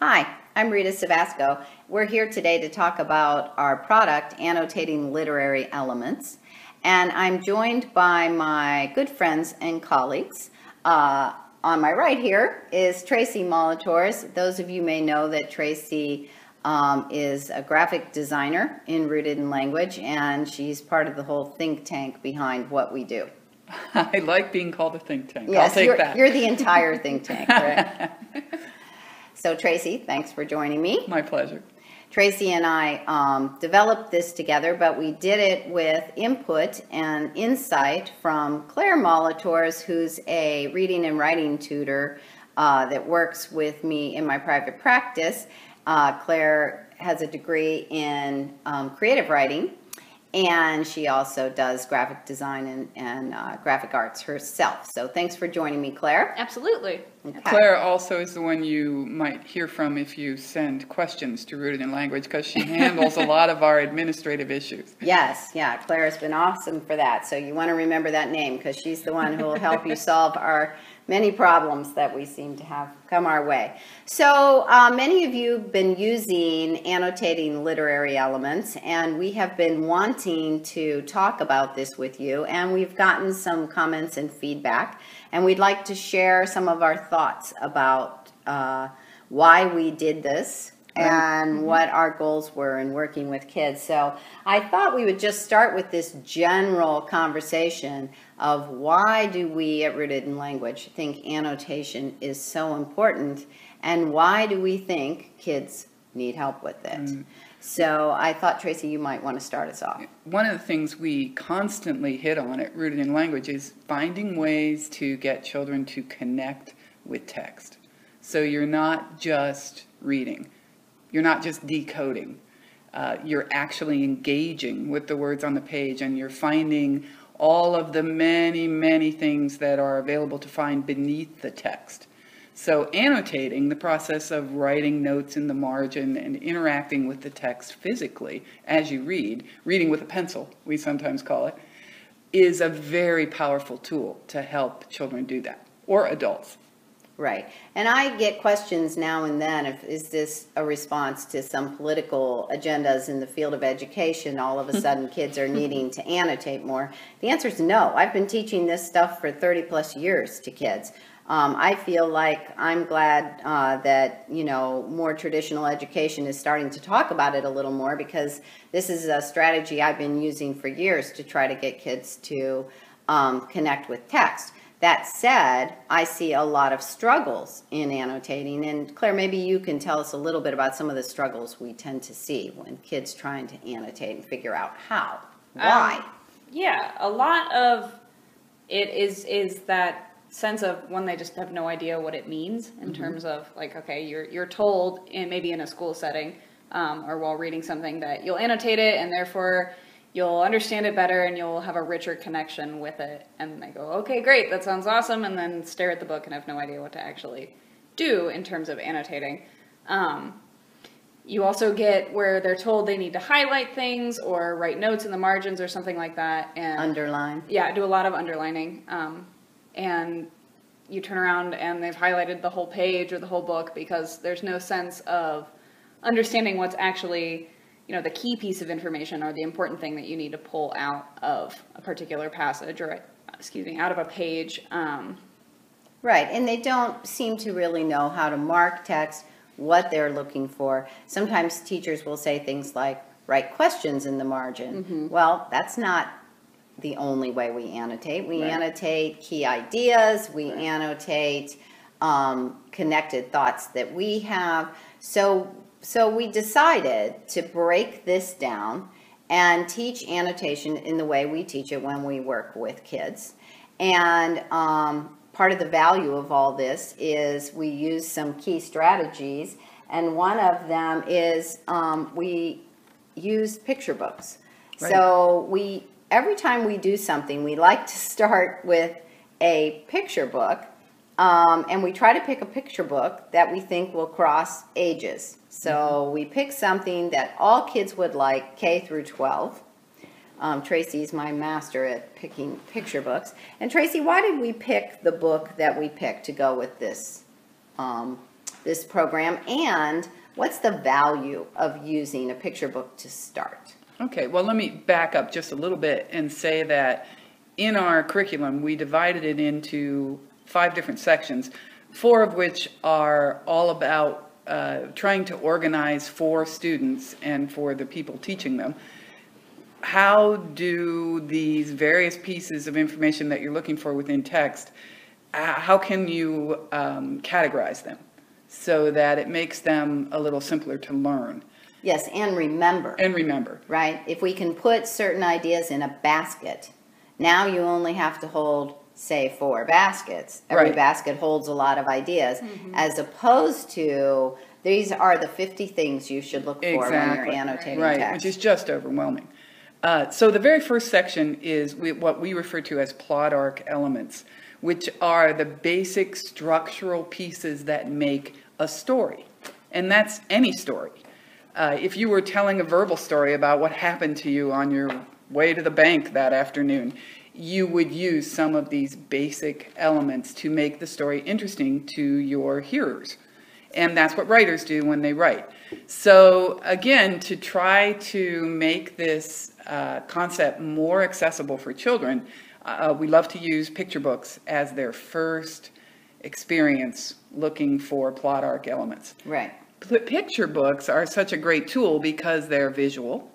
Hi, I'm Rita Savasco. We're here today to talk about our product, Annotating Literary Elements. And I'm joined by my good friends and colleagues. Uh, on my right here is Tracy Molitors. Those of you may know that Tracy um, is a graphic designer in Rooted in Language, and she's part of the whole think tank behind what we do. I like being called a think tank. Yes, I'll take you're, that. you're the entire think tank, right? So, Tracy, thanks for joining me. My pleasure. Tracy and I um, developed this together, but we did it with input and insight from Claire Molitors, who's a reading and writing tutor uh, that works with me in my private practice. Uh, Claire has a degree in um, creative writing and she also does graphic design and, and uh, graphic arts herself. So thanks for joining me, Claire. Absolutely. Okay. Claire also is the one you might hear from if you send questions to Rooted in Language because she handles a lot of our administrative issues. Yes, yeah, Claire has been awesome for that. So you want to remember that name because she's the one who will help you solve our many problems that we seem to have come our way. So uh, many of you have been using annotating literary elements, and we have been wanting to talk about this with you, and we've gotten some comments and feedback, and we'd like to share some of our thoughts about uh, why we did this and what our goals were in working with kids. So I thought we would just start with this general conversation of why do we at Rooted in Language? Think annotation is so important. And why do we think kids need help with it? So I thought, Tracy, you might want to start us off. One of the things we constantly hit on at Rooted in Language is finding ways to get children to connect with text. So you're not just reading, you're not just decoding. Uh, you're actually engaging with the words on the page and you're finding all of the many, many things that are available to find beneath the text. So, annotating, the process of writing notes in the margin and interacting with the text physically as you read, reading with a pencil, we sometimes call it, is a very powerful tool to help children do that, or adults. Right. And I get questions now and then if is this a response to some political agendas in the field of education? All of a sudden, kids are needing to annotate more. The answer is no. I've been teaching this stuff for 30 plus years to kids. Um, I feel like I'm glad uh, that you know more traditional education is starting to talk about it a little more because this is a strategy I've been using for years to try to get kids to um, connect with text. That said, I see a lot of struggles in annotating, and Claire, maybe you can tell us a little bit about some of the struggles we tend to see when kids trying to annotate and figure out how, why. Um, yeah, a lot of it is is that sense of when they just have no idea what it means in terms of like okay you're you're told in maybe in a school setting um, or while reading something that you'll annotate it and therefore you'll understand it better and you'll have a richer connection with it and they go okay great that sounds awesome and then stare at the book and have no idea what to actually do in terms of annotating um, you also get where they're told they need to highlight things or write notes in the margins or something like that and Underline. yeah, do a lot of underlining. Um, and you turn around and they've highlighted the whole page or the whole book because there's no sense of understanding what's actually, you know, the key piece of information or the important thing that you need to pull out of a particular passage or, excuse me, out of a page. Um, Right, and they don't seem to really know how to mark text, what they're looking for. Sometimes teachers will say things like, write questions in the margin. Well, that's not the only way we annotate. We Right. annotate key ideas, we annotate um, connected thoughts that we have. So, so we decided to break this down and teach annotation in the way we teach it when we work with kids. And um, part of the value of all this is we use some key strategies, and one of them is um, we use picture books. Right. So we every time we do something, we like to start with a picture book, um, and we try to pick a picture book that we think will cross ages. So we pick something that all kids would like, K through 12. Um, Tracy's my master at picking picture books. And Tracy, why did we pick the book that we picked to go with this um, this program and what's the value of using a picture book to start? Okay, well, let me back up just a little bit and say that in our curriculum, we divided it into five different sections, four of which are all about uh, trying to organize for students and for the people teaching them. How do these various pieces of information that you're looking for within text, uh, how can you um, categorize them so that it makes them a little simpler to learn Yes, and remember, and remember? right? If we can put certain ideas in a basket, now you only have to hold, say, four baskets. Every Right. basket holds a lot of ideas, as opposed to these are the 50 things you should look for when you're annotating right, text. which is just overwhelming. Uh, so the very first section is we, what we refer to as plot arc elements, which are the basic structural pieces that make a story, and that's any story. Uh, if you were telling a verbal story about what happened to you on your way to the bank that afternoon, you would use some of these basic elements to make the story interesting to your hearers. And that's what writers do when they write. So, again, to try to make this uh, concept more accessible for children, uh, we love to use picture books as their first experience looking for plot arc elements. right. Picture books are such a great tool because they're visual,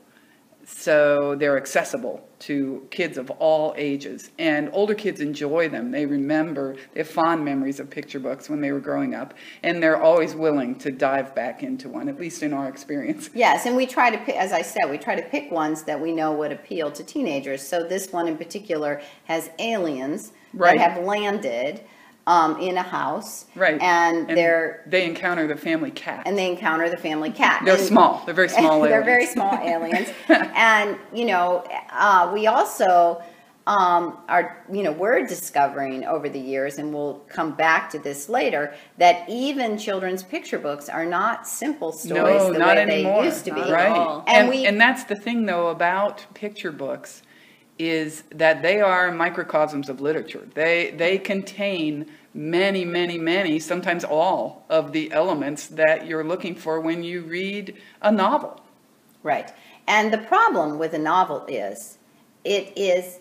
so they're accessible to kids of all ages. And older kids enjoy them. They remember, they have fond memories of picture books when they were growing up, and they're always willing to dive back into one, at least in our experience. Yes, and we try to pick, as I said, we try to pick ones that we know would appeal to teenagers. So this one in particular has aliens Right. that have landed um, in a house, Right. And, they're They encounter the family cat. and they encounter the family cat. They're And- small. They're very small they're very small aliens, and you know, uh, we also um, are you know we're discovering over the years, and we'll come back to this later, that even children's picture books are not simple stories no, the not way anymore. they used to. Not at Right. And And, we- and that's the thing, though, about picture books is that they are microcosms of literature. They, they contain many, many, many, sometimes all of the elements that you're looking for when you read a novel. Right. And the problem with a novel is it is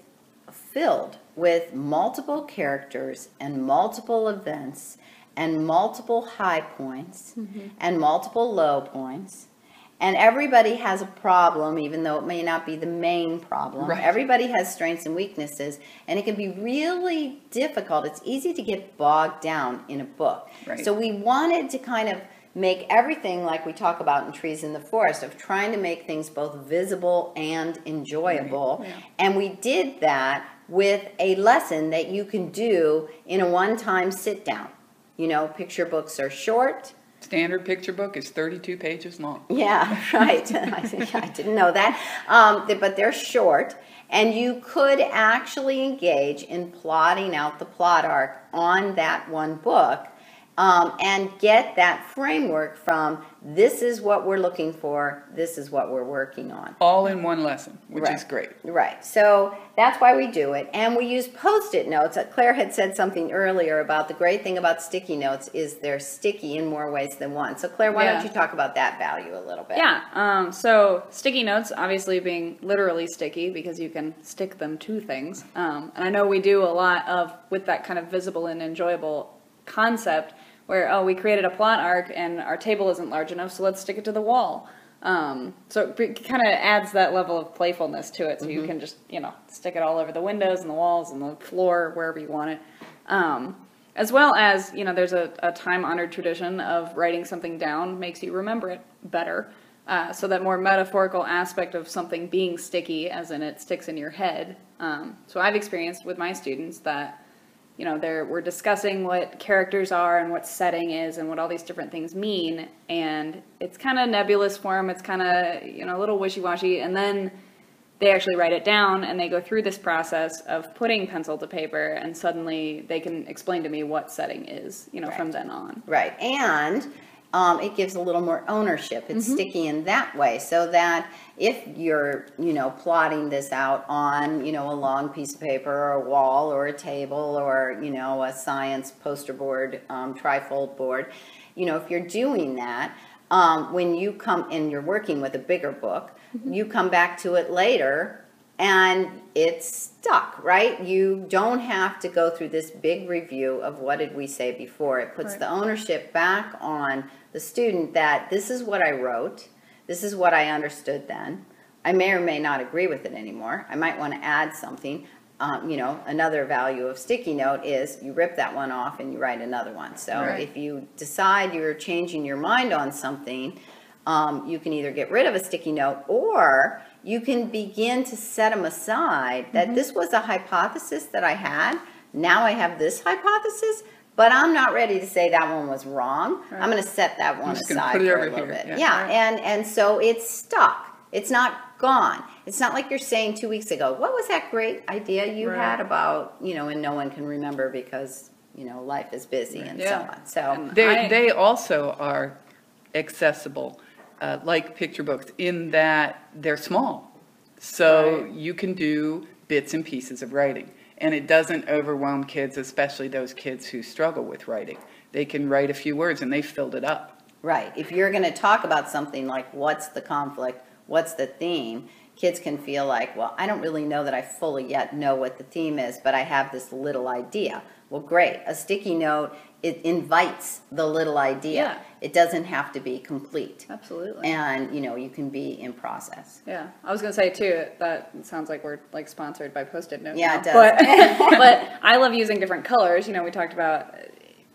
filled with multiple characters and multiple events and multiple high points mm-hmm. and multiple low points. And everybody has a problem, even though it may not be the main problem. Right. Everybody has strengths and weaknesses, and it can be really difficult. It's easy to get bogged down in a book. Right. So we wanted to kind of make everything like we talk about in Trees in the Forest of trying to make things both visible and enjoyable. And we did that with a lesson that you can do in a one time sit down. You know, picture books are short. Standard picture book is 32 pages long. Yeah, right. I, didn't know that. Um, but they're short, and you could actually engage in plotting out the plot arc on that one book um, and get that framework from this is what we're looking for, this is what we're working on. All in one lesson, which Right. is great. Right. So that's why we do it. And we use post it notes. Uh, Claire had said something earlier about the great thing about sticky notes is they're sticky in more ways than one. So, Claire, why Yeah. don't you talk about that value a little bit? Yeah. Um, so sticky notes, obviously being literally sticky because you can stick them to things. Um, and I know we do a lot of with that kind of visible and enjoyable concept where oh we created a plot arc and our table isn't large enough, so let's stick it to the wall. Um, so it kind of adds that level of playfulness to it, so you can just you know stick it all over the windows and the walls and the floor wherever you want it. Um, as well as you know there's a, a time honored tradition of writing something down makes you remember it better uh, so that more metaphorical aspect of something being sticky as in it sticks in your head um, so i've experienced with my students that you know they're we're discussing what characters are and what setting is and what all these different things mean and it's kind of nebulous form. it's kind of you know a little wishy-washy and then they actually write it down and they go through this process of putting pencil to paper and suddenly they can explain to me what setting is you know from then on Right. And um, it gives a little more ownership. It's Mm-hmm. sticky in that way, so that if you're, you know, plotting this out on, you know, a long piece of paper or a wall or a table or, you know, a science poster board, um, trifold board, you know, if you're doing that, um, when you come and you're working with a bigger book, Mm-hmm. you come back to it later and it's stuck, right? You don't have to go through this big review of what did we say before. It puts Right. the ownership back on the student that this is what I wrote, this is what I understood then. I may or may not agree with it anymore. I might want to add something. Um, you know, another value of sticky note is you rip that one off and you write another one. So Right. if you decide you're changing your mind on something, um, you can either get rid of a sticky note or you can begin to set them aside that Mm-hmm. this was a hypothesis that I had. Now I have this hypothesis, but I'm not ready to say that one was wrong. I'm going to set that one aside put it for a little here, bit. yeah. Yeah, Right. and and so it's stuck. It's not gone. It's not like you're saying two weeks ago, what was that great idea you Right. had about you know, and no one can remember because you know life is busy and so on. So And- They, I- they also are accessible, uh, like picture books, in that they're small. So Right. you can do bits and pieces of writing. And it doesn't overwhelm kids, especially those kids who struggle with writing. They can write a few words and they filled it up. Right. If you're going to talk about something like what's the conflict, what's the theme, kids can feel like, well, I don't really know that I fully yet know what the theme is, but I have this little idea. Well, great. A sticky note, it invites the little idea. Yeah. It doesn't have to be complete. Absolutely. And, you know, you can be in process. Yeah, I was gonna say too. That sounds like we're like sponsored by Post-it Note. Yeah, now. it does. But, but I love using different colors. You know, we talked about,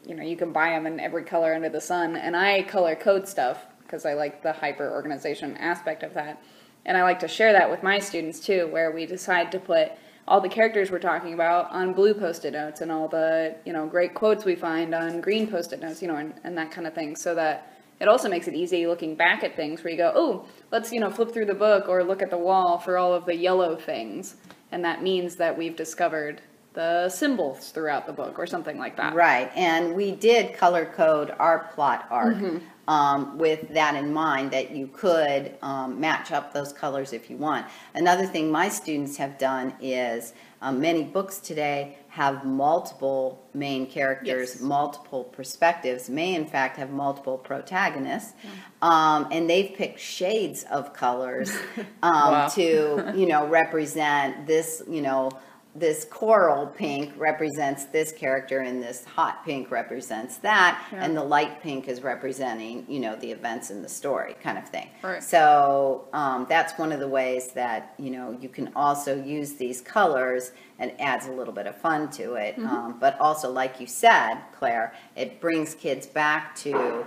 you know, you can buy them in every color under the sun, and I color code stuff because I like the hyper organization aspect of that, and I like to share that with my students too, where we decide to put all the characters we're talking about on blue post-it notes and all the you know great quotes we find on green post-it notes you know and, and that kind of thing. So that it also makes it easy looking back at things where you go oh let's you know flip through the book or look at the wall for all of the yellow things. And that means that we've discovered the symbols throughout the book or something like that. Right, and we did color code our plot arc. Mm-hmm. Um, with that in mind that you could um, match up those colors if you want. Another thing my students have done is um, many books today have multiple main characters, Yes. multiple perspectives, may in fact have multiple protagonists, um, and they've picked shades of colors um, Wow. to you know represent this you know this coral pink represents this character and this hot pink represents that Yeah. and the light pink is representing you know the events in the story kind of thing Right. so um, that's one of the ways that you know you can also use these colors and adds a little bit of fun to it um, but also like you said claire it brings kids back to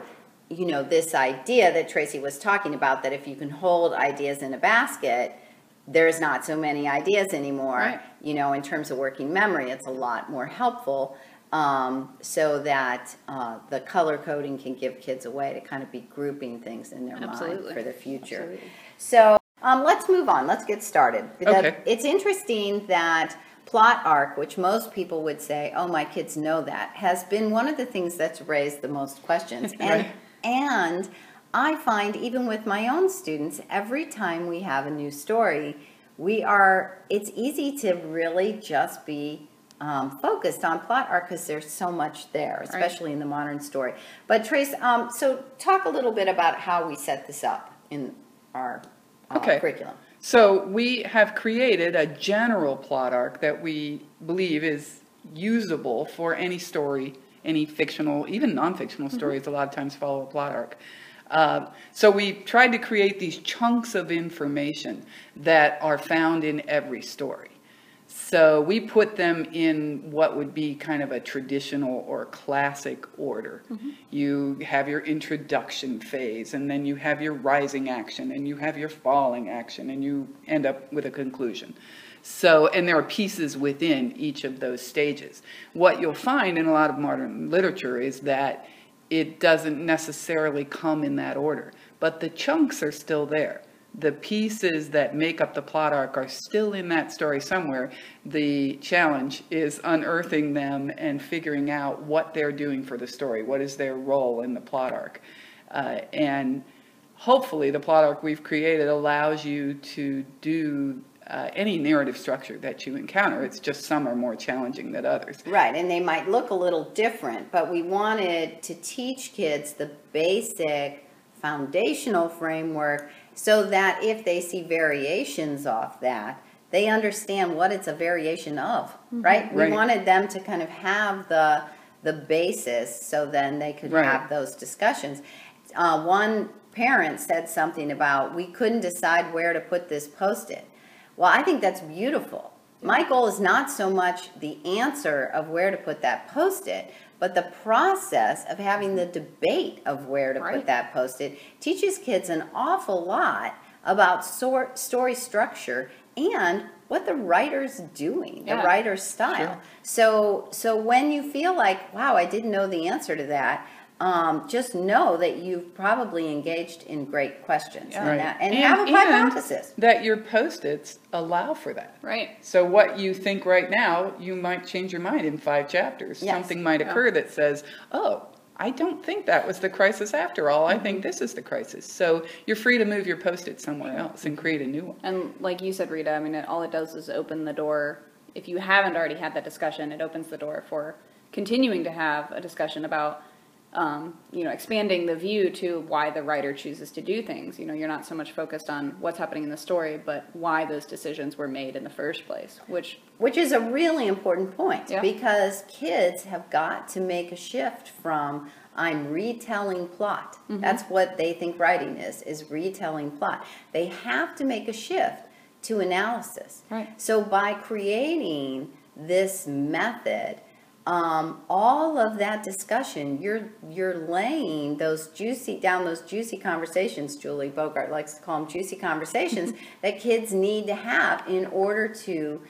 you know this idea that tracy was talking about that if you can hold ideas in a basket there's not so many ideas anymore Right. You know in terms of working memory it's a lot more helpful um, so that uh, the color coding can give kids a way to kind of be grouping things in their Absolutely. mind for the future Absolutely. so um, let's move on let's get started Okay. it's interesting that plot arc which most people would say oh my kids know that has been one of the things that's raised the most questions and Right. and I find even with my own students, every time we have a new story, we are, it's easy to really just be um, focused on plot arc because there's so much there, especially in the modern story. But Trace, um, so talk a little bit about how we set this up in our uh, Okay. curriculum. So we have created a general plot arc that we believe is usable for any story, any fictional, even non-fictional stories. A lot of times follow a plot arc. Uh, so we tried to create these chunks of information that are found in every story. So we put them in what would be kind of a traditional or classic order. You have your introduction phase, and then you have your rising action, and you have your falling action, and you end up with a conclusion. So, and there are pieces within each of those stages. What you'll find in a lot of modern literature is that it doesn't necessarily come in that order, but the chunks are still there. The pieces that make up the plot arc are still in that story somewhere. The challenge is unearthing them and figuring out what they're doing for the story. What is their role in the plot arc? Uh, and hopefully, the plot arc we've created allows you to do uh, any narrative structure that you encounter. It's just some are more challenging than others. Right, and they might look a little different, but we wanted to teach kids the basic foundational framework so that if they see variations off that, they understand what it's a variation of, right? We Right. wanted them to kind of have the the basis so then they could Right. have those discussions. Uh, one parent said something about we couldn't decide where to put this post-it. Well, I think that's beautiful. My goal is not so much the answer of where to put that post-it, but the process of having the debate of where to Right. put that post-it teaches kids an awful lot about sort, story structure and what the writer's doing, the writer's style. Sure. So, so when you feel like, wow, I didn't know the answer to that, um, just know that you've probably engaged in great questions Yeah. and, Right. that- and, have a and hypothesis. That your post-its allow for that. Right. So what you think right now, you might change your mind in five chapters. Yes. Something might Yeah. occur that says, "Oh, I don't think that was the crisis after all. I think this is the crisis." So you're free to move your post-it somewhere else and create a new one. And like you said, Rita, I mean, it, all it does is open the door. If you haven't already had that discussion, it opens the door for continuing to have a discussion about, um, you know, expanding the view to why the writer chooses to do things. You know, you're not so much focused on what's happening in the story, but why those decisions were made in the first place, which Which is a really important point Yeah. because kids have got to make a shift from I'm retelling plot. Mm-hmm. That's what they think writing is, is retelling plot. They have to make a shift to analysis. Right. So by creating this method, um, all of that discussion, you're you're laying those juicy down those juicy conversations. Julie Bogart likes to call them juicy conversations that kids need to have in order to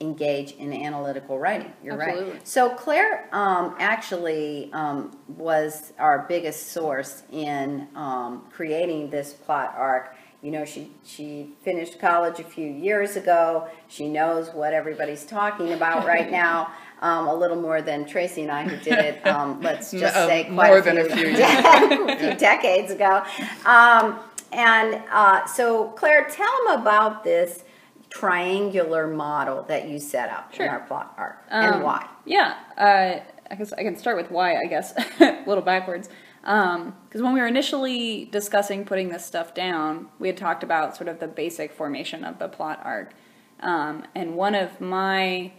engage in analytical writing. You're Absolutely. right. So Claire um, actually um, was our biggest source in um, creating this plot arc. You know, she she finished college a few years ago. She knows what everybody's talking about right now. Um, a little more than Tracy and I, who did it. Um, let's just No, say quite more a than a few, few years. few decades ago. Um, and uh, so, Claire, tell them about this triangular model that you set up in our plot arc Um, and why. Yeah, uh, I guess I can start with why. I guess a little backwards, because when we were initially discussing putting this stuff down, we had talked about sort of the basic formation of the plot arc, um, and one of my,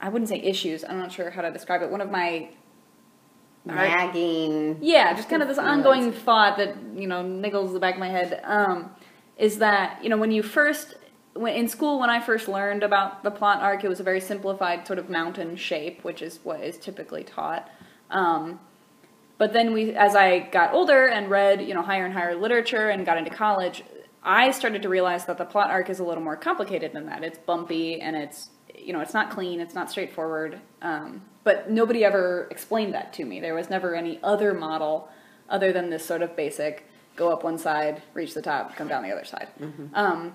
I wouldn't say issues. I'm not sure how to describe it. One of my Nagging. yeah, just kind of this ongoing thought that you know niggles the back of my head. Um, is that you know when you first when in school when I first learned about the plot arc, it was a very simplified sort of mountain shape, which is what is typically taught. Um, but then we, as I got older and read you know higher and higher literature and got into college, I started to realize that the plot arc is a little more complicated than that. It's bumpy and it's you know it's not clean, it's not straightforward. Um, but nobody ever explained that to me. There was never any other model other than this sort of basic go up one side, reach the top, come down the other side. Um,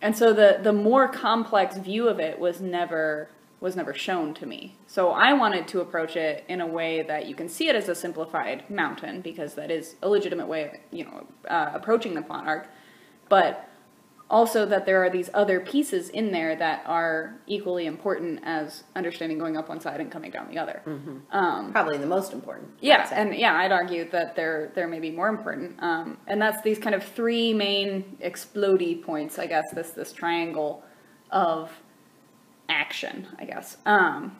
and so the the more complex view of it was never was never shown to me. So I wanted to approach it in a way that you can see it as a simplified mountain because that is a legitimate way of you know uh, approaching the arc, but also that there are these other pieces in there that are equally important as understanding going up one side and coming down the other. Um, Probably the most important. Yeah, and yeah, I'd argue that they're they're maybe more important. Um, and that's these kind of three main explodey points, I guess. This this triangle of action, I guess. Um,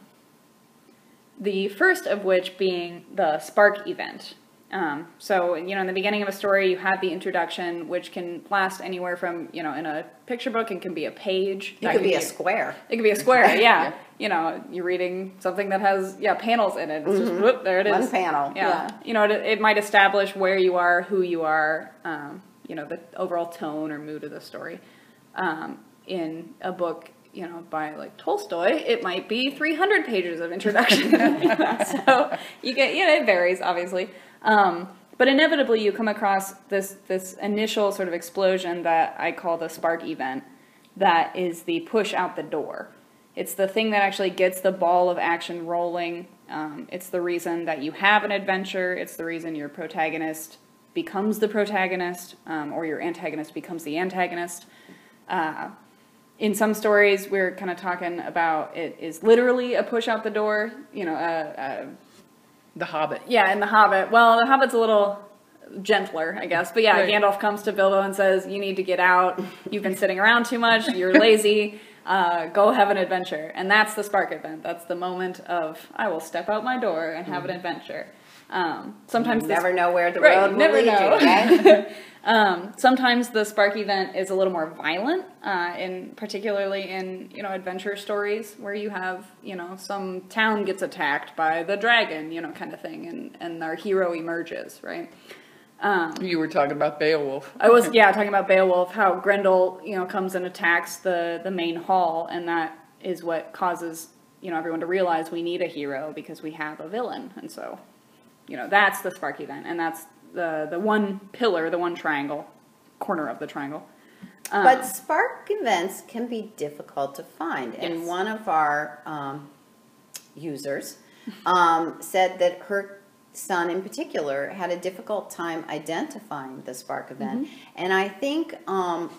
the first of which being the spark event. Um, so you know, in the beginning of a story, you have the introduction, which can last anywhere from you know, in a picture book, it can be a page. it could can be a square. it could be a square, yeah. Yeah. You know, you're reading something that has yeah panels in it. It's just whoop, there it is. Mm-hmm. One panel, Yeah. yeah. You know, it, it might establish where you are, who you are, um, you know, the overall tone or mood of the story. Um, in a book, you know, by like Tolstoy, it might be 300 pages of introduction. so you get, you know, it varies obviously. Um, but inevitably, you come across this this initial sort of explosion that I call the spark event. That is the push out the door. It's the thing that actually gets the ball of action rolling Um, it's the reason that you have an adventure. It's the reason your protagonist becomes the protagonist, um, or your antagonist becomes the antagonist. Uh, in some stories, we're kind of talking about it is literally a push out the door. You know, uh, uh, The Hobbit. yeah, in The Hobbit. Well, The Hobbit's a little gentler, I guess. But yeah, Right. Gandalf comes to Bilbo and says, "You need to get out. You've been sitting around too much. You're lazy. Uh, go have an adventure." And that's the spark event. That's the moment of I will step out my door and have an adventure. Um, sometimes You this- never know where the Right, road you will never lead know. you. Right? um, sometimes the spark event is a little more violent, uh, in particularly in you know adventure stories where you have you know some town gets attacked by the dragon, you know, kind of thing, and and our hero emerges, right? Um, You were talking about Beowulf. I was yeah talking about Beowulf, how Grendel you know comes and attacks the the main hall, and that is what causes you know everyone to realize we need a hero because we have a villain, and so you know that's the spark event, and that's the the one pillar, the one triangle, corner of the triangle. Um, But spark events can be difficult to find. And one of our um, users um, said that her son, in particular, had a difficult time identifying the spark event. Mm-hmm. And I think um,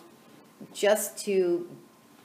just to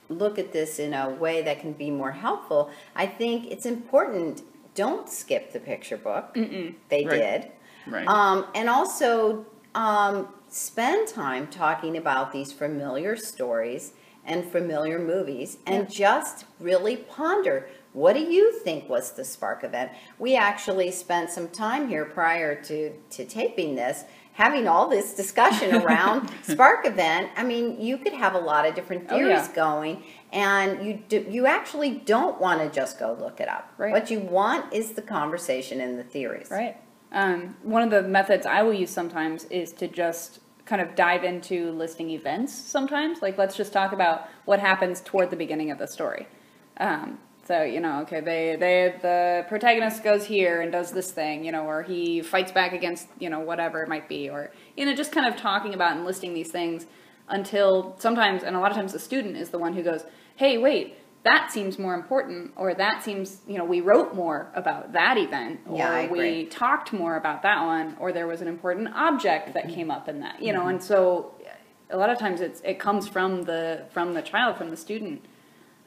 look at this in a way that can be more helpful, I think it's important. Don't skip the picture book. They Right. did. Right. Um, and also um, spend time talking about these familiar stories and familiar movies and just really ponder what do you think was the spark event? We actually spent some time here prior to, to taping this having all this discussion around spark event. I mean, you could have a lot of different Oh, theories yeah. going and you do, you actually don't want to just go look it up. Right. What you want is the conversation and the theories. Right. Um, one of the methods I will use sometimes is to just kind of dive into listing events sometimes. Like, let's just talk about what happens toward the beginning of the story. Um, so, you know, okay, they, they, the protagonist goes here and does this thing, you know, or he fights back against, you know, whatever it might be, or, you know, just kind of talking about and listing these things until sometimes, and a lot of times the student is the one who goes, hey, wait, that seems more important, or that seems, you know, we wrote more about that event, or Yeah, we talked more about that one, or there was an important object that came up in that, you know, and so a lot of times it's it comes from the from the child, from the student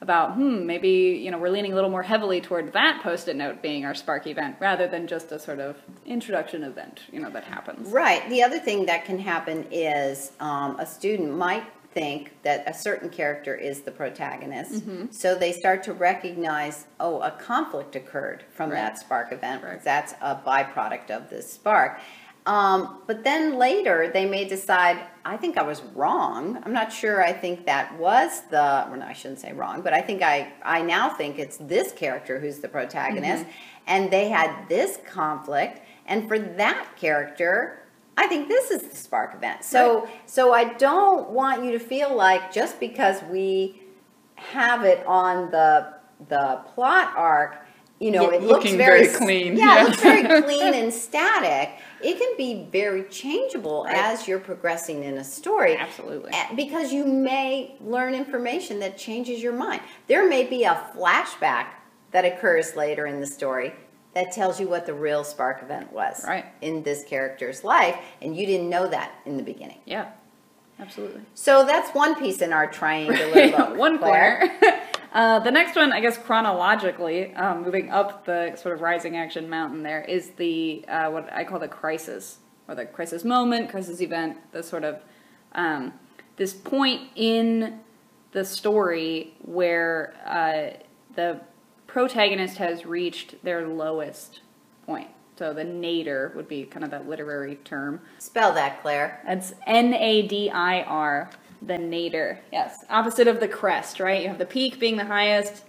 about hmm maybe you know we're leaning a little more heavily toward that post-it note being our spark event rather than just a sort of introduction event you know that happens. Right. The other thing that can happen is um, a student might think that a certain character is the protagonist. Mm-hmm. So they start to recognize, oh, a conflict occurred from Right. that spark event. Right. That's a byproduct of this spark. Um, but then later they may decide, I think I was wrong. I'm not sure I think that was the, well, no, I shouldn't say wrong, but I think I, I now think it's this character who's the protagonist. And they had this conflict. And for that character, I think this is the spark event. So, so I don't want you to feel like just because we have it on the the plot arc, you know, Look- it looks very, very clean, Yeah, yeah. it looks very clean and static. It can be very changeable Right. as you're progressing in a story. Absolutely. Eh, Because you may learn information that changes your mind. There may be a flashback that occurs later in the story that tells you what the real spark event was Right. in this character's life, and you didn't know that in the beginning. yeah absolutely So that's one piece in our triangular look. one Claire. corner. uh, the next one, I guess chronologically, um, moving up the sort of rising action mountain, there is the uh, what I call the crisis or the crisis moment, crisis event, the sort of um, this point in the story where uh, the protagonist has reached their lowest point. So the nadir would be kind of that literary term. Spell that, Claire. That's N A D I R, the nadir. Yes, opposite of the crest, right? You have the peak being the highest,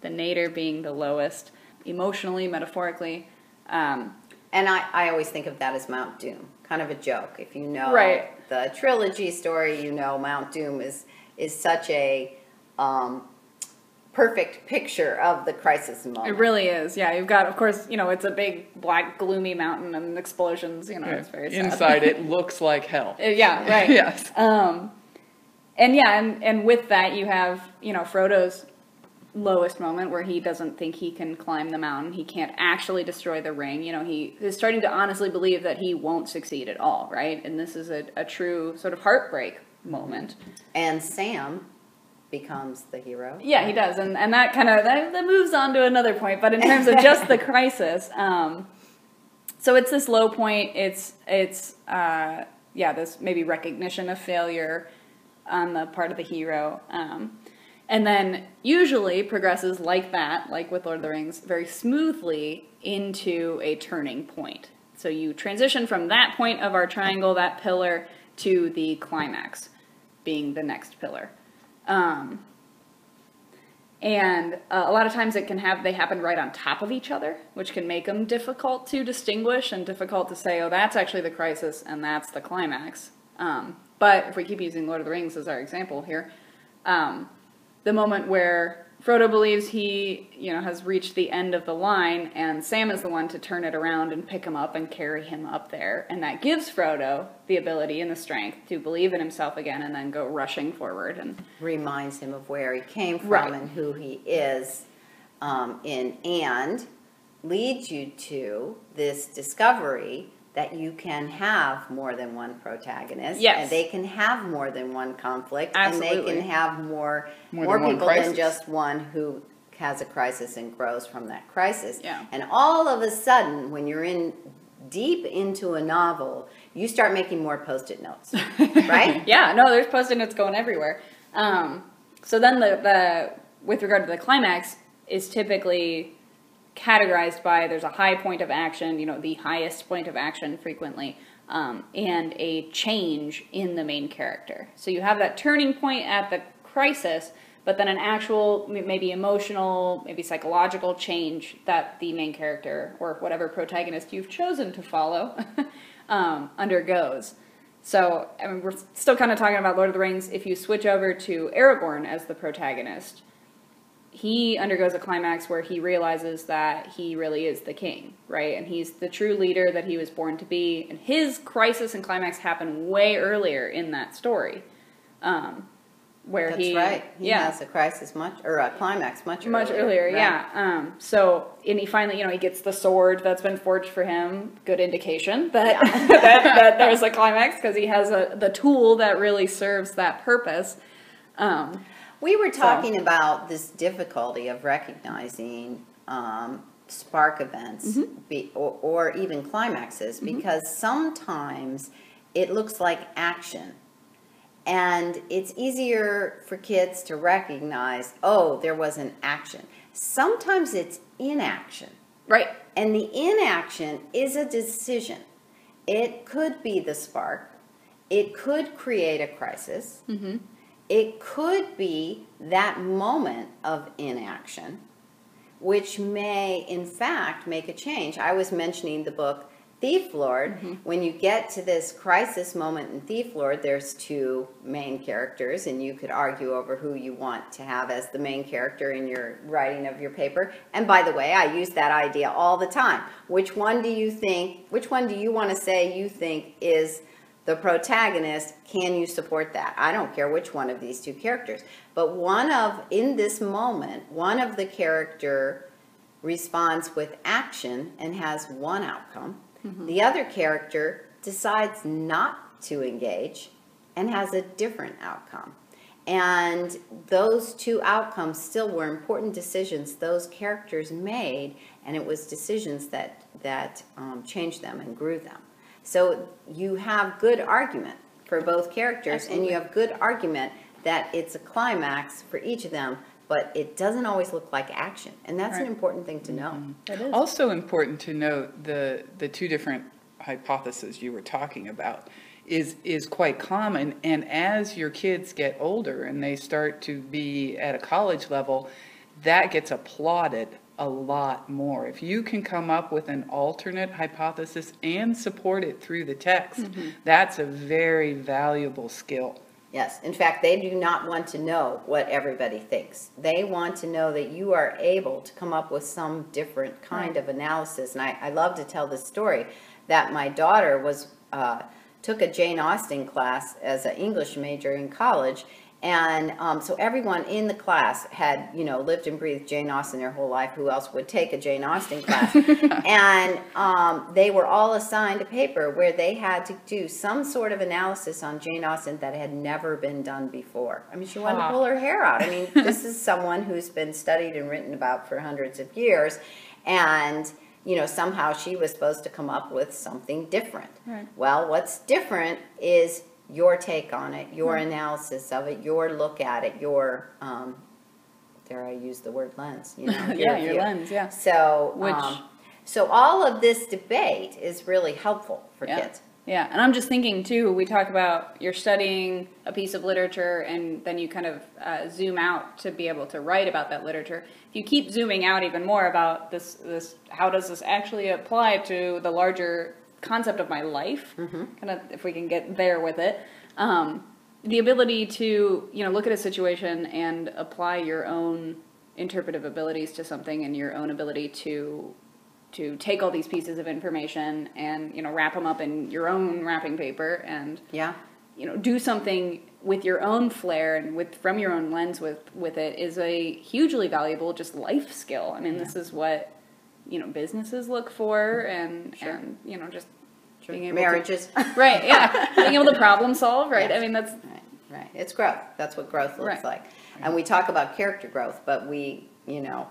the nadir being the lowest, emotionally, metaphorically. Um, And I, I always think of that as Mount Doom, kind of a joke. If you know Right. the trilogy story, you know Mount Doom is is such a um, perfect picture of the crisis moment. it really is. Yeah, you've got, of course, you know, it's a big, black, gloomy mountain and explosions. You know, it's very sad. Inside it looks like hell. Uh, yeah, right. Yes. Um, and yeah, and, and with that, you have, you know, Frodo's lowest moment where he doesn't think he can climb the mountain. He can't actually destroy the ring. You know, he is starting to honestly believe that he won't succeed at all, right? And this is a, a true sort of heartbreak moment. And Sam becomes the hero. Yeah, he does, and and that kind of that, that moves on to another point. But in terms of just the crisis, um, so it's this low point. It's it's uh, yeah, this maybe recognition of failure on the part of the hero. Um, and then usually progresses like that, like with Lord of the Rings, very smoothly into a turning point. So you transition from that point of our triangle, that pillar, to the climax, being the next pillar. Um, and uh, a lot of times it can have they happen right on top of each other, which can make them difficult to distinguish and difficult to say, oh, that's actually the crisis and that's the climax. Um, but if we keep using Lord of the Rings as our example here, um, the moment where Frodo believes he, you know, has reached the end of the line, and Sam is the one to turn it around and pick him up and carry him up there, and that gives Frodo the ability and the strength to believe in himself again, and then go rushing forward. And Reminds him of where he came from Right. and who he is um, in, and leads you to this discovery that you can have more than one protagonist. Yes. And they can have more than one conflict. And they can have more, More more, than people than just one who has a crisis and grows from that crisis. Yeah. And all of a sudden, when you're in deep into a novel, you start making more post-it notes, right? yeah, no, there's post-it notes going everywhere. Um, so then the, the with regard to the climax is typically categorized by there's a high point of action, you know, the highest point of action frequently, um, and a change in the main character. So you have that turning point at the crisis, but then an actual, maybe emotional, maybe psychological change that the main character or whatever protagonist you've chosen to follow um, undergoes. So, I mean, we're still kind of talking about Lord of the Rings. If you switch over to Aragorn as the protagonist, he undergoes a climax where he realizes that he really is the king, right? And he's the true leader that he was born to be. And his crisis and climax happen way earlier in that story, um, where That's he, right. He yeah, has a crisis much or a climax much earlier. much earlier, right? yeah. Um, so, and he finally, you know, he gets the sword that's been forged for him. Good indication that that, that there's a climax because he has a the tool that really serves that purpose. Um, We were talking about this difficulty of recognizing um, spark events Mm-hmm. be, or, or even climaxes because sometimes it looks like action. And it's easier for kids to recognize, oh, there was an action. Sometimes it's inaction. right. And the inaction is a decision. It could be the spark. It could create a crisis. It could be that moment of inaction, which may, in fact, make a change. I was mentioning the book Thief Lord. Mm-hmm. When you get to this crisis moment in Thief Lord, there's two main characters, and you could argue over who you want to have as the main character in your writing of your paper. And by the way, I use that idea all the time. Which one do you think, which one do you want to say you think is the protagonist, can you support that? I don't care which one of these two characters. But one of, in this moment, one of the character responds with action and has one outcome. The other character decides not to engage and has a different outcome. And those two outcomes still were important decisions those characters made, and it was decisions that that um, changed them and grew them. So you have good argument for both characters, and you have good argument that it's a climax for each of them, but it doesn't always look like action, and that's an important thing to know. Mm-hmm. It is. Also important to note the, the two different hypotheses you were talking about is, is quite common. And as your kids get older and they start to be at a college level, that gets applauded a lot more. If you can come up with an alternate hypothesis and support it through the text, that's a very valuable skill. Yes, in fact, they do not want to know what everybody thinks. They want to know that you are able to come up with some different kind of analysis. And I, I love to tell this story that my daughter was uh, took a Jane Austen class as an English major in college, And um, so everyone in the class had, you know, lived and breathed Jane Austen their whole life. Who else would take a Jane Austen class? and um, they were all assigned a paper where they had to do some sort of analysis on Jane Austen that had never been done before. I mean, she wanted to pull her hair out. I mean, this is someone who's been studied and written about for hundreds of years. And, you know, somehow she was supposed to come up with something different. Right. Well, what's different is your take on it, your analysis of it, your look at it, your, um, dare I use the word lens? You know, Yeah, your view. lens, yeah. So, Which- um, so all of this debate is really helpful for Yeah. kids. Yeah, and I'm just thinking too. We talk about you're studying a piece of literature, and then you kind of uh, zoom out to be able to write about that literature. If you keep zooming out even more about this, this how does this actually apply to the larger concept of my life? Kind of, if we can get there with it, um, the ability to you know look at a situation and apply your own interpretive abilities to something, and your own ability to to take all these pieces of information and you know wrap them up in your own wrapping paper and Yeah. you know do something with your own flair and with from your own lens with with it is a hugely valuable just life skill. I mean, this is what you know businesses look for and Sure. and you know just Sure. being able Marriages. to right yeah being able to problem solve right. Yes. I mean that's Right, right. It's growth. That's what growth looks Right. like. And we talk about character growth, but we, you know,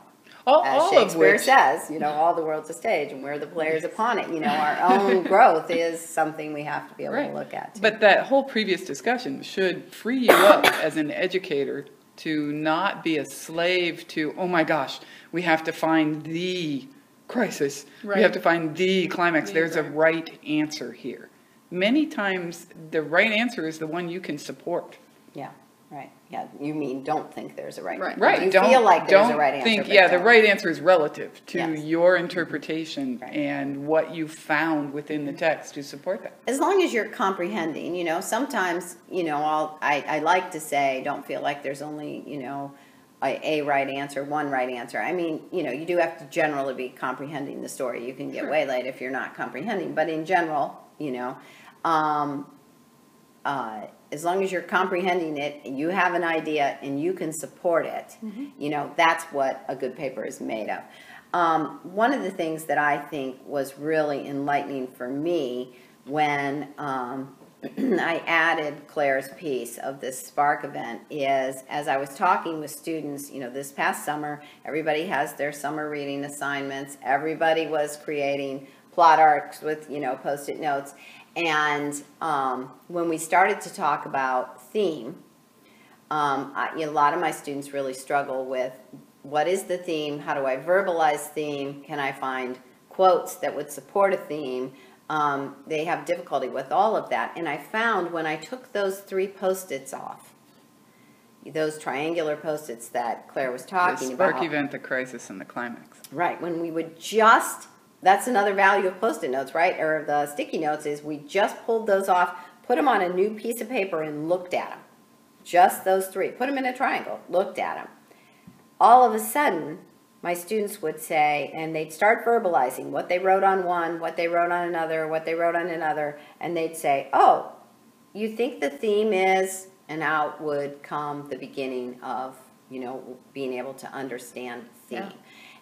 All, as all of Shakespeare which, says, you know, all the world's a stage and we're the players upon it. You know, our own growth is something we have to be able Right. to look at. Too. but that whole previous discussion should free you up as an educator to not be a slave to, oh my gosh, we have to find the crisis. We Right. have to find the climax. The There's a right. right answer here. Many times, the right answer is the one you can support. yeah, right. Yeah, you mean don't think there's a right. Right. answer. Right. You don't, feel like there's don't a right answer. think, yeah, the don't. right answer is relative to Yes. your mm-hmm. interpretation Right. and what you found within the mm-hmm. text to support that. as long as you're comprehending, you know, sometimes, you know, I'll, I, I like to say, don't feel like there's only, you know, a, a right answer, one right answer. I mean, you know, you do have to generally be comprehending the story. You can get Sure. waylaid if you're not comprehending, but in general, you know, um, uh, as long as you're comprehending it, and you have an idea and you can support it, you know, that's what a good paper is made of. Um, one of the things that I think was really enlightening for me when um, I added Claire's piece of this Spark event is as I was talking with students, you know, this past summer, everybody has their summer reading assignments. Everybody was creating plot arcs with, you know, post it notes. And um, when we started to talk about theme, um, I, you know, a lot of my students really struggle with what is the theme? How do I verbalize theme? Can I find quotes that would support a theme? Um, they have difficulty with all of that. And I found when I took those three post its off, those triangular post its that Claire was talking The spark about. event, the crisis, and the climax. Right, when we would just, that's another value of post-it notes, right? Or the sticky notes is we just pulled those off, put them on a new piece of paper and looked at them. Just those three, put them in a triangle, looked at them. All of a sudden, my students would say, and they'd start verbalizing what they wrote on one, what they wrote on another, what they wrote on another, and they'd say, oh, you think the theme is, and out would come the beginning of, you know, being able to understand theme. Yeah.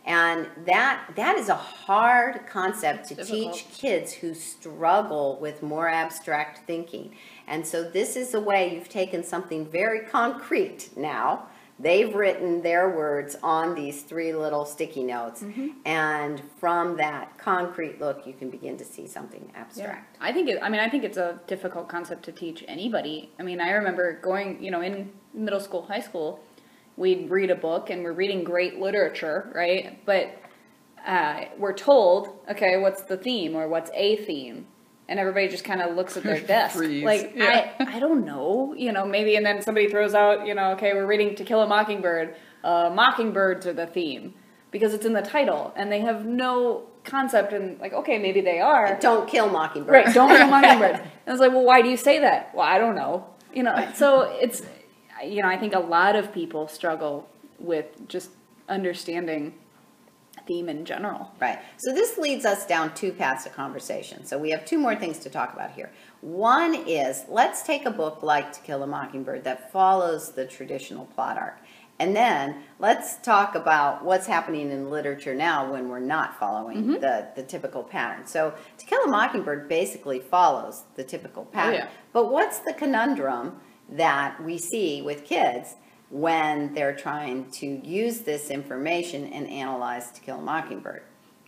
And that that is a hard concept to Difficult. teach kids who struggle with more abstract thinking. And so this is a way you've taken something very concrete now. They've written their words on these three little sticky notes. Mm-hmm. And from that concrete look, you can begin to see something abstract. I think it, I mean I think it's a difficult concept to teach anybody. I mean I remember going you know in middle school, high school, we'd read a book and we're reading great literature, right? But uh, we're told, okay, what's the theme or what's a theme? And everybody just kind of looks at their desk, like Yeah. I, I don't know, you know, maybe. And then somebody throws out, you know, okay, we're reading To Kill a Mockingbird. Uh, mockingbirds are the theme because it's in the title, and they have no concept. And like, okay, maybe they are, Don't kill mockingbirds. Right, don't kill mockingbirds. And I was like, well, why do you say that? Well, I don't know. You know, so it's, you know, I think a lot of people struggle with just understanding theme in general. Right. So this leads us down two paths of conversation. So we have two more things to talk about here. One is let's take a book like To Kill a Mockingbird that follows the traditional plot arc. And then let's talk about what's happening in literature now when we're not following mm-hmm. the, the typical pattern. So To Kill a Mockingbird basically follows the typical pattern. Oh, yeah. But what's the conundrum that we see with kids when they're trying to use this information and analyze To Kill a Mockingbird?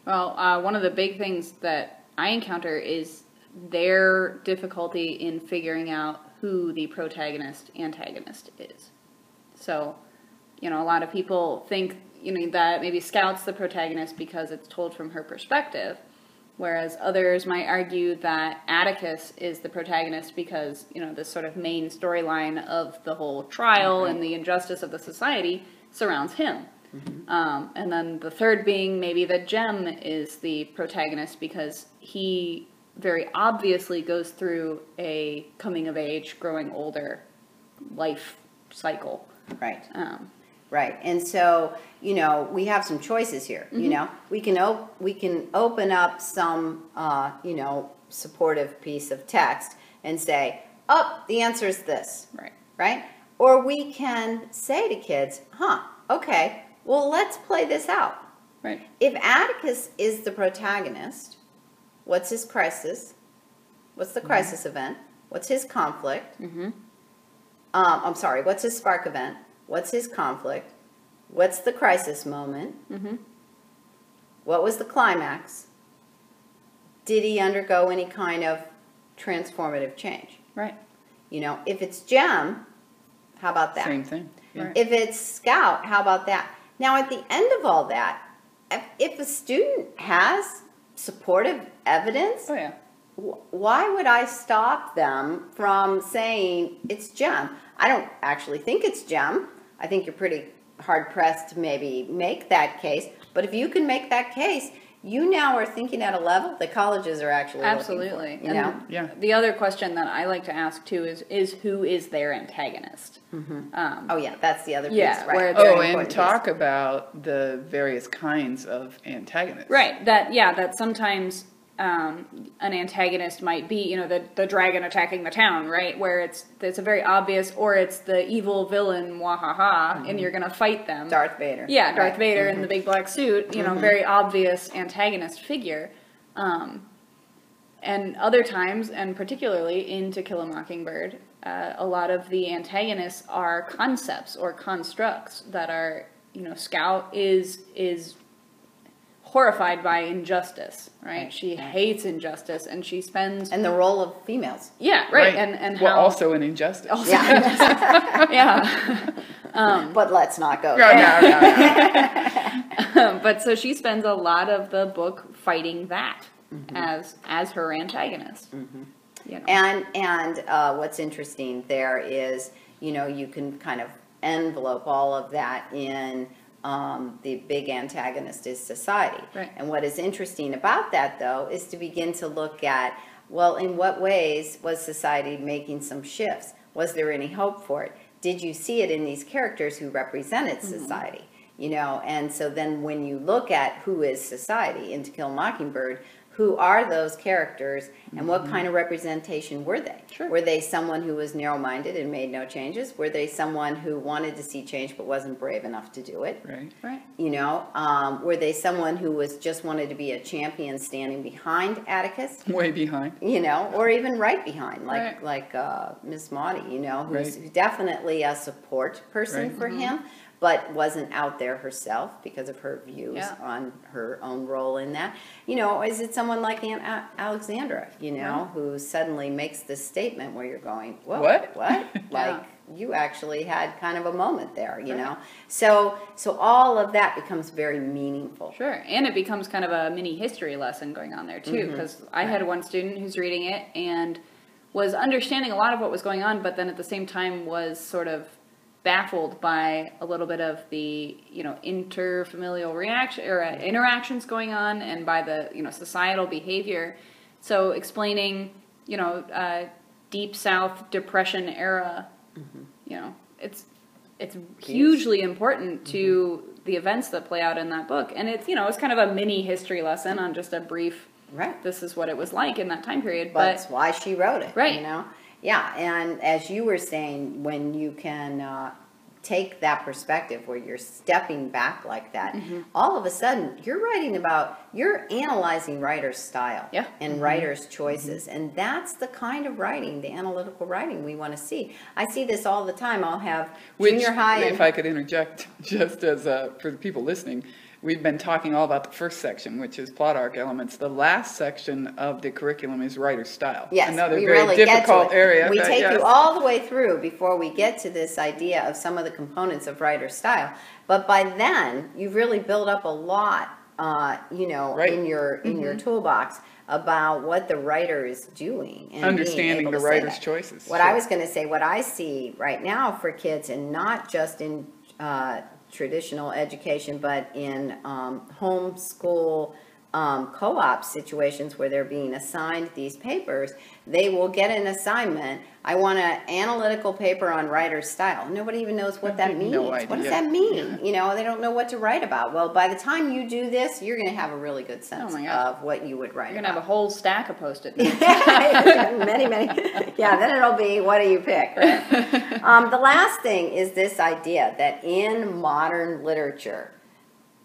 Well, uh, one of the big things that I encounter is their difficulty in figuring out who the protagonist antagonist is. So, you know, a lot of people think, you know, that maybe Scout's the protagonist because it's told from her perspective, whereas others might argue that Atticus is the protagonist because, you know, this sort of main storyline of the whole trial and the injustice of the society surrounds him. Um, and then the third being maybe that Jem is the protagonist because he very obviously goes through a coming of age, growing older life cycle. Right. Um, Right, and so you know we have some choices here. You know, we can op- we can open up some uh, you know supportive piece of text and say, "Oh, the answer is this," right. right? Or we can say to kids, "Huh, okay, well let's play this out. Right. If Atticus is the protagonist, what's his crisis? What's the crisis event? What's his conflict? Mm-hmm. Um, I'm sorry, what's his spark event? What's his conflict? What's the crisis moment? Mm-hmm. What was the climax? Did he undergo any kind of transformative change? Right. You know, if it's Jem, how about that? Same thing. Yeah. If it's Scout, how about that? Now, at the end of all that, if, if a student has supportive evidence, Oh yeah. wh- why would I stop them from saying it's Jem? I don't actually think it's Jem. I think you're pretty hard pressed to maybe make that case. But if you can make that case, you now are thinking at a level that colleges are actually looking for, Absolutely. you And know, Yeah. The other question that I like to ask too is is who is their antagonist? Um, oh yeah, that's the other Yeah, piece, right? where Very Oh, important and piece. talk about the various kinds of antagonists. Right. That yeah. That sometimes um, an antagonist might be you know the the dragon attacking the town, right? Where it's it's a very obvious, or it's the evil villain, wahaha, and you're gonna fight them. Darth Vader. Yeah, Darth Right. Vader in the big black suit. You know, very obvious antagonist figure. Um, and other times, and particularly in To Kill a Mockingbird, uh, a lot of the antagonists are concepts or constructs that are, you know, Scout is is horrified by injustice, right? Right, She right. hates injustice, and she spends And the role of females. yeah, right, and and well, how also an injustice. Also- Yeah. yeah. but let's not go No, there. no, no, no. but so she spends a lot of the book fighting that Mm-hmm. as as her antagonist. You know. And and uh, what's interesting there is, you know, you can kind of envelope all of that in um, the big antagonist is society. Right. And what is interesting about that, though, is to begin to look at, well, in what ways was society making some shifts? Was there any hope for it? Did you see it in these characters who represented society? You know, and so then when you look at who is society in To Kill a Mockingbird, who are those characters and what kind of representation were they? Sure. Were they someone who was narrow minded and made no changes? Were they someone who wanted to see change but wasn't brave enough to do it? Right. right. You know, um, were they someone who was just wanted to be a champion standing behind Atticus? Way behind. You know, or even right behind, like Right. like uh, Miss Maudie. You know, who's Right. definitely a support person Right. for him, but wasn't out there herself because of her views Yeah. on her own role in that. You know, is it someone like Aunt Alexandra? You know, who suddenly makes this statement where you're going, What? What? Like you actually had kind of a moment there. You know, so so all of that becomes very meaningful. Sure, and it becomes kind of a mini history lesson going on there Mm-hmm. too. Because I had one student who's reading it and was understanding a lot of what was going on, but then at the same time was sort of baffled by a little bit of the you know interfamilial reaction or uh, interactions going on, and by the you know societal behavior. So explaining you know uh, deep South Depression era, Mm-hmm. you know it's it's hugely important to the events that play out in that book. And it's, you know, it's kind of a mini history lesson on just a brief, Right. this is what it was like in that time period. But But, that's why she wrote it. Right. You know? Yeah. And as you were saying, when you can uh, take that perspective where you're stepping back like that, Mm-hmm. all of a sudden you're writing about, you're analyzing writer's style Yeah. and writer's choices. And that's the kind of writing, the analytical writing we want to see. I see this all the time. I'll have Which, junior high and if I could interject, just as uh, for the people listening, we've been talking all about the first section, which is plot arc elements. The last section of the curriculum is writer style. Yes, another we very really difficult get to it. area. We take yes. you all the way through before we get to this idea of some of the components of writer style. But by then, you've really built up a lot, uh, you know, Right. in your in your toolbox about what the writer is doing and Understanding the writer's choices, What I was going to say, what I see right now for kids, and not just in uh, traditional education, but in um, homeschool um, co-op situations where they're being assigned these papers, they will get an assignment. I want an analytical paper on writer's style. Nobody even knows what that means. No What does that mean? You know, they don't know what to write about. Well, by the time you do this, you're going to have a really good sense Oh of what you would write. you're going to have a whole stack of post-it many, many. Yeah, then it'll be what do you pick? Right? um, the last thing is this idea that in modern literature,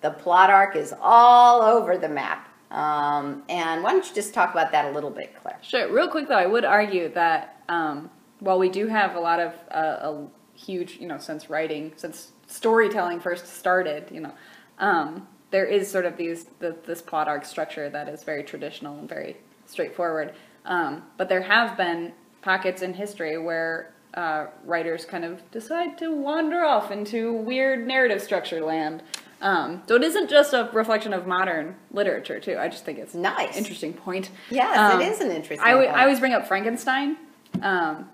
the plot arc is all over the map. Um, and why don't you just talk about that a little bit, Claire? Sure. Real quick though, I would argue that um, while we do have a lot of uh, a huge, you know, since writing, since storytelling first started, you know, um, there is sort of these the, this plot arc structure that is very traditional and very straightforward. Um, but there have been pockets in history where uh, writers kind of decide to wander off into weird narrative structure land. Um, so it isn't just a reflection of modern literature, too. I just think it's Nice. interesting point. Yes, Um, it is an interesting. I, w- point. I always bring up Frankenstein, um,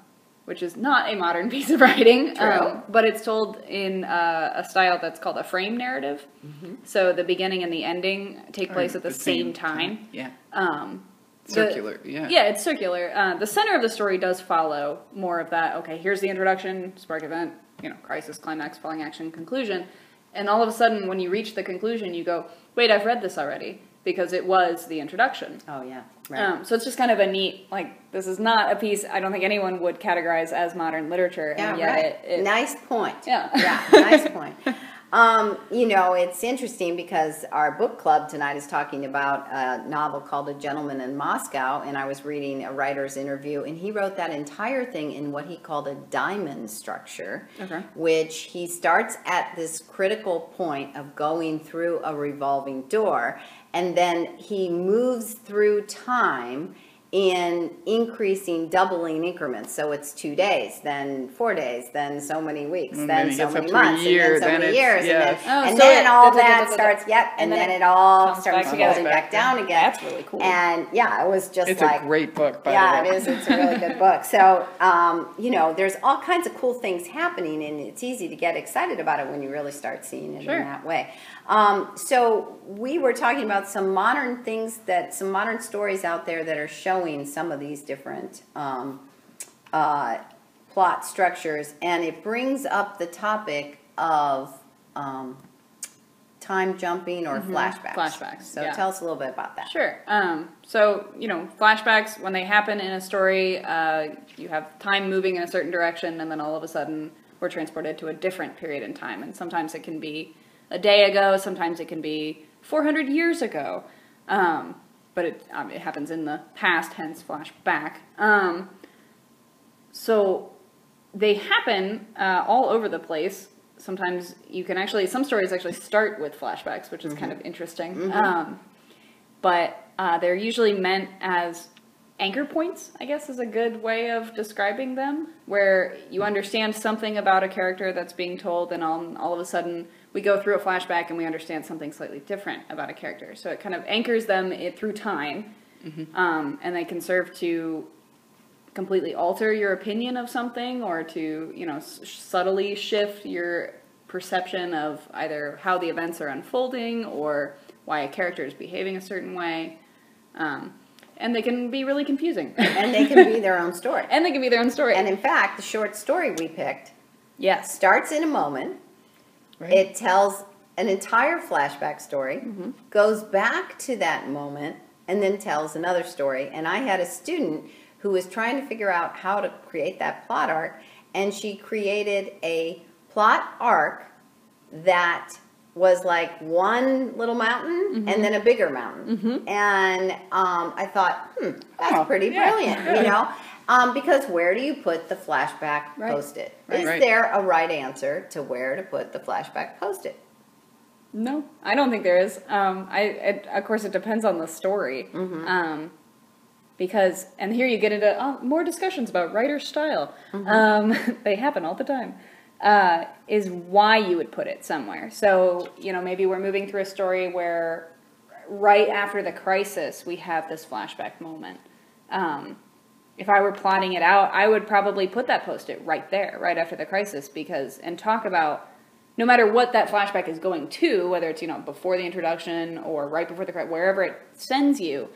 which is not a modern piece of writing, um, but it's told in uh, a style that's called a frame narrative. Mm-hmm. So the beginning and the ending take place at the, same, time. Yeah. Um, the- Circular, yeah. Yeah, it's circular. Uh, the center of the story does follow more of that. Okay, here's the introduction, spark event, you know, crisis, climax, falling action, conclusion, and all of a sudden, when you reach the conclusion, you go, "Wait, I've read this already," because it was the introduction. Oh yeah. Right. Um, so it's just kind of a neat, like, this is not a piece I don't think anyone would categorize as modern literature, Yeah, and yet right. it, it nice point. Yeah. yeah, nice point. Um, you know, it's interesting because our book club tonight is talking about a novel called A Gentleman in Moscow, and I was reading a writer's interview, and he wrote that entire thing in what he called a diamond structure, Okay. which he starts at this critical point of going through a revolving door, and then he moves through time in increasing doubling increments so it's two days then four days then so many weeks And then, then so many up to a months year, and then so then many years yeah. and then, Oh, and so then it- all da- da- da- that da- da- starts yep and, and then, then it it all starts back together. going Back back down down. again That's really cool. and yeah it was just It's like a great book, by yeah, the it way. is. It's a really good book. So, um, you know, there's all kinds of cool things happening, and it's easy to get excited about it when you really start seeing it Sure. in that way. Um, so, we were talking about some modern things that some modern stories out there that are showing some of these different um, uh, plot structures, and it brings up the topic of um, time jumping or flashbacks. Flashbacks, So, yeah. tell us a little bit about that. Sure. Um, so, you know, flashbacks, when they happen in a story, uh, you have time moving in a certain direction, and then all of a sudden we're transported to a different period in time. And sometimes it can be a day ago, sometimes it can be 400 years ago. Um, but it, um, it happens in the past, hence flashback. Um, so they happen uh, all over the place. Sometimes you can actually, some stories actually start with flashbacks, which is kind of interesting. Um, but uh, they're usually meant as anchor points, I guess is a good way of describing them, where you understand something about a character that's being told, and all, all of a sudden we go through a flashback and we understand something slightly different about a character. So it kind of anchors them it, through time, um, and they can serve to completely alter your opinion of something or to you know s- subtly shift your perception of either how the events are unfolding or why a character is behaving a certain way um, and they can be really confusing And they can be their own story. and they can be their own story And in fact, the short story we picked yes starts in a moment. Right. It tells an entire flashback story, Mm-hmm. goes back to that moment, and then tells another story. And I had a student who was trying to figure out how to create that plot arc, and she created a plot arc that was like one little mountain Mm-hmm. and then a bigger mountain. And um, I thought, hmm, that's Oh, pretty yeah, brilliant, you know? Um, because where do you put the flashback Right. post it? Right. Is Right. there a right answer to where to put the flashback post it? No, I don't think there is. Um, I it, of course it depends on the story. Mm-hmm. Um, because and here you get into oh, more discussions about writer style. Mm-hmm. Um, they happen all the time. Uh, is why you would put it somewhere. So you know maybe we're moving through a story where right after the crisis we have this flashback moment. Um, if I were plotting it out, I would probably put that post-it right there, right after the crisis, because and talk about no matter what that flashback is going to, whether it's you know before the introduction or right before the wherever it sends you,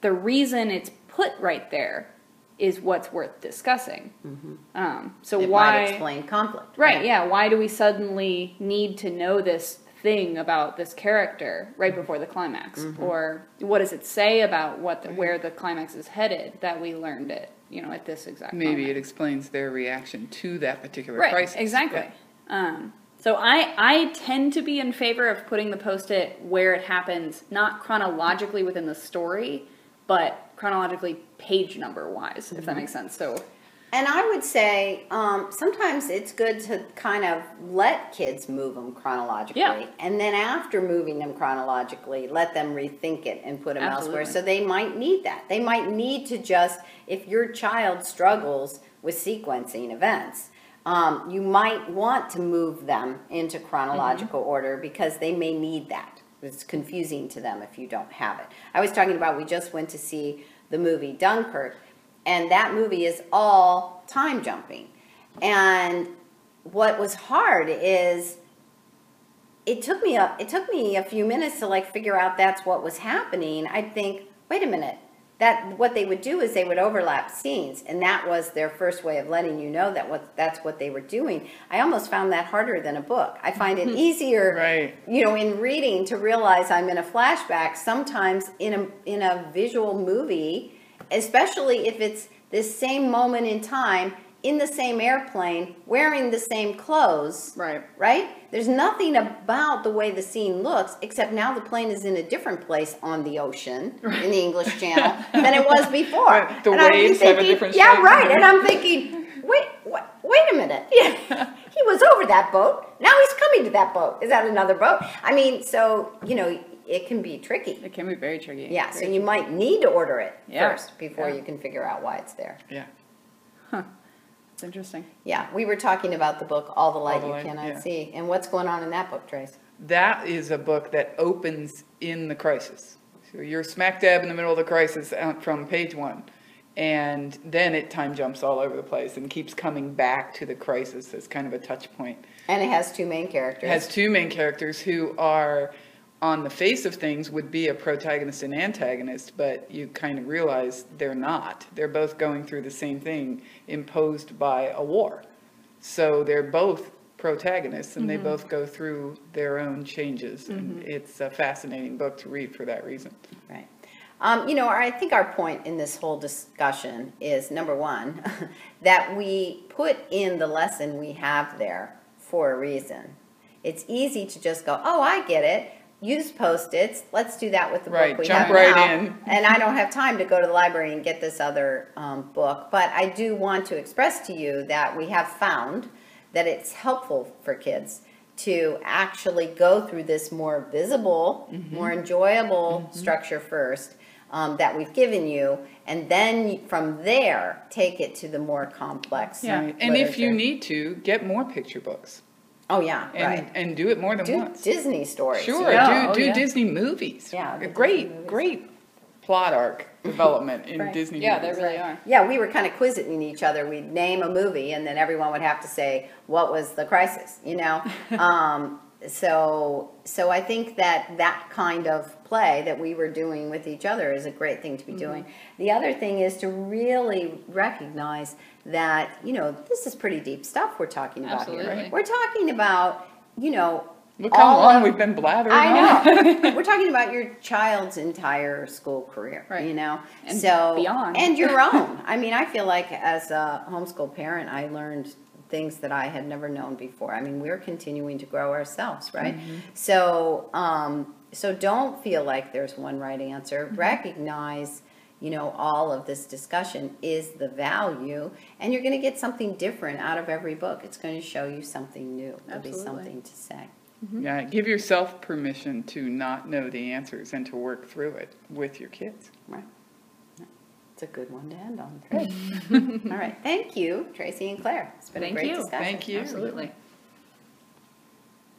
the reason it's put right there is what's worth discussing. Um, so it why? explain conflict. Right, yeah. Why do we suddenly need to know this thing about this character right before the climax? Mm-hmm. Or what does it say about what the, where the climax is headed that we learned it, you know, at this exact Maybe moment? it explains their reaction to that particular right, crisis. exactly. Yeah. Um, so I I tend to be in favor of putting the post-it where it happens, not chronologically within the story, but chronologically page number wise, if Mm-hmm. that makes sense. So And I would say um, sometimes it's good to kind of let kids move them chronologically. Yeah. And then after moving them chronologically, let them rethink it and put them elsewhere. So they might need that. They might need to just, if your child struggles with sequencing events, um, you might want to move them into chronological Mm-hmm. order because they may need that. It's confusing to them if you don't have it. I was talking about, we just went to see the movie Dunkirk, and that movie is all time jumping. And what was hard is it took me a it took me a few minutes to like figure out that's what was happening. I'd think, wait a minute, that what they would do is they would overlap scenes, and that was their first way of letting you know that what that's what they were doing. I almost found that harder than a book. I find it easier, Right. you know, in reading to realize I'm in a flashback. Sometimes in a in a visual movie, especially if it's this same moment in time in the same airplane wearing the same clothes Right. right? There's nothing about the way the scene looks except now the plane is in a different place on the ocean in the english channel than it was before. Right, the And waves have a thinking- different yeah right. And i'm thinking wait wait, wait a minute. Yeah, he was over that boat. Now he's coming to that boat. Is that another boat? I mean so you know it can be tricky. It can be very tricky. yeah so Very you might need to order it Yeah. first before Yeah. you can figure out why it's there. Yeah. It's interesting. yeah we were talking about the book all the light the you Light, cannot yeah. see and what's going on in that book trace That is a book that opens in the crisis. So you're smack dab in the middle of the crisis uh, from page one. And then it time jumps all over the place and keeps coming back to the crisis as kind of a touch point. and it has two main characters It has two main characters who are, on the face of things, would be a protagonist and antagonist, but you kind of realize they're not. They're both going through the same thing imposed by a war. So they're both protagonists and they both go through their own changes. And it's a fascinating book to read for that reason. Right. Um, you know, I think our point in this whole discussion is number one, that we put in the lesson we have there for a reason. It's easy to just go, oh, I get it. Use post-its. Let's do that with the Right, book we jump have right now. in. And I don't have time to go to the library and get this other um, book, but I do want to express to you that we have found that it's helpful for kids to actually go through this more visible, Mm-hmm. more enjoyable structure first um, that we've given you, and then from there take it to the more complex. Right. And if you need to, get more picture books oh yeah, and, right, and do it more than do once. Disney stories. Sure, Yeah, do, oh, do yeah. Disney movies. Yeah, the great, Disney movies. great plot arc development in Right. Disney Yeah, movies. they really are. Yeah, we were kind of quizzing each other. We'd name a movie, and then everyone would have to say what was the crisis. You know, um, so so I think that that kind of play that we were doing with each other is a great thing to be doing. The other thing is to really recognize that you know this is pretty deep stuff we're talking about here. We're talking about you know Look how long of- we've been blathering. I know. We're talking about your child's entire school career, Right. you know? And so, beyond. And your own. I mean, I feel like as a homeschool parent, I learned things that I had never known before. I mean, we're continuing to grow ourselves, right? Mm-hmm. So, um, so don't feel like there's one right answer. Mm-hmm. Recognize, you know, all of this discussion is the value, and you're going to get something different out of every book. It's going to show you something new. There'll be something to say. Mm-hmm. Yeah, give yourself permission to not know the answers and to work through it with your kids. Right. It's a good one to end on. All right. Thank you, Tracy and Claire. It's been Thank a great you. discussion. Thank you. Absolutely.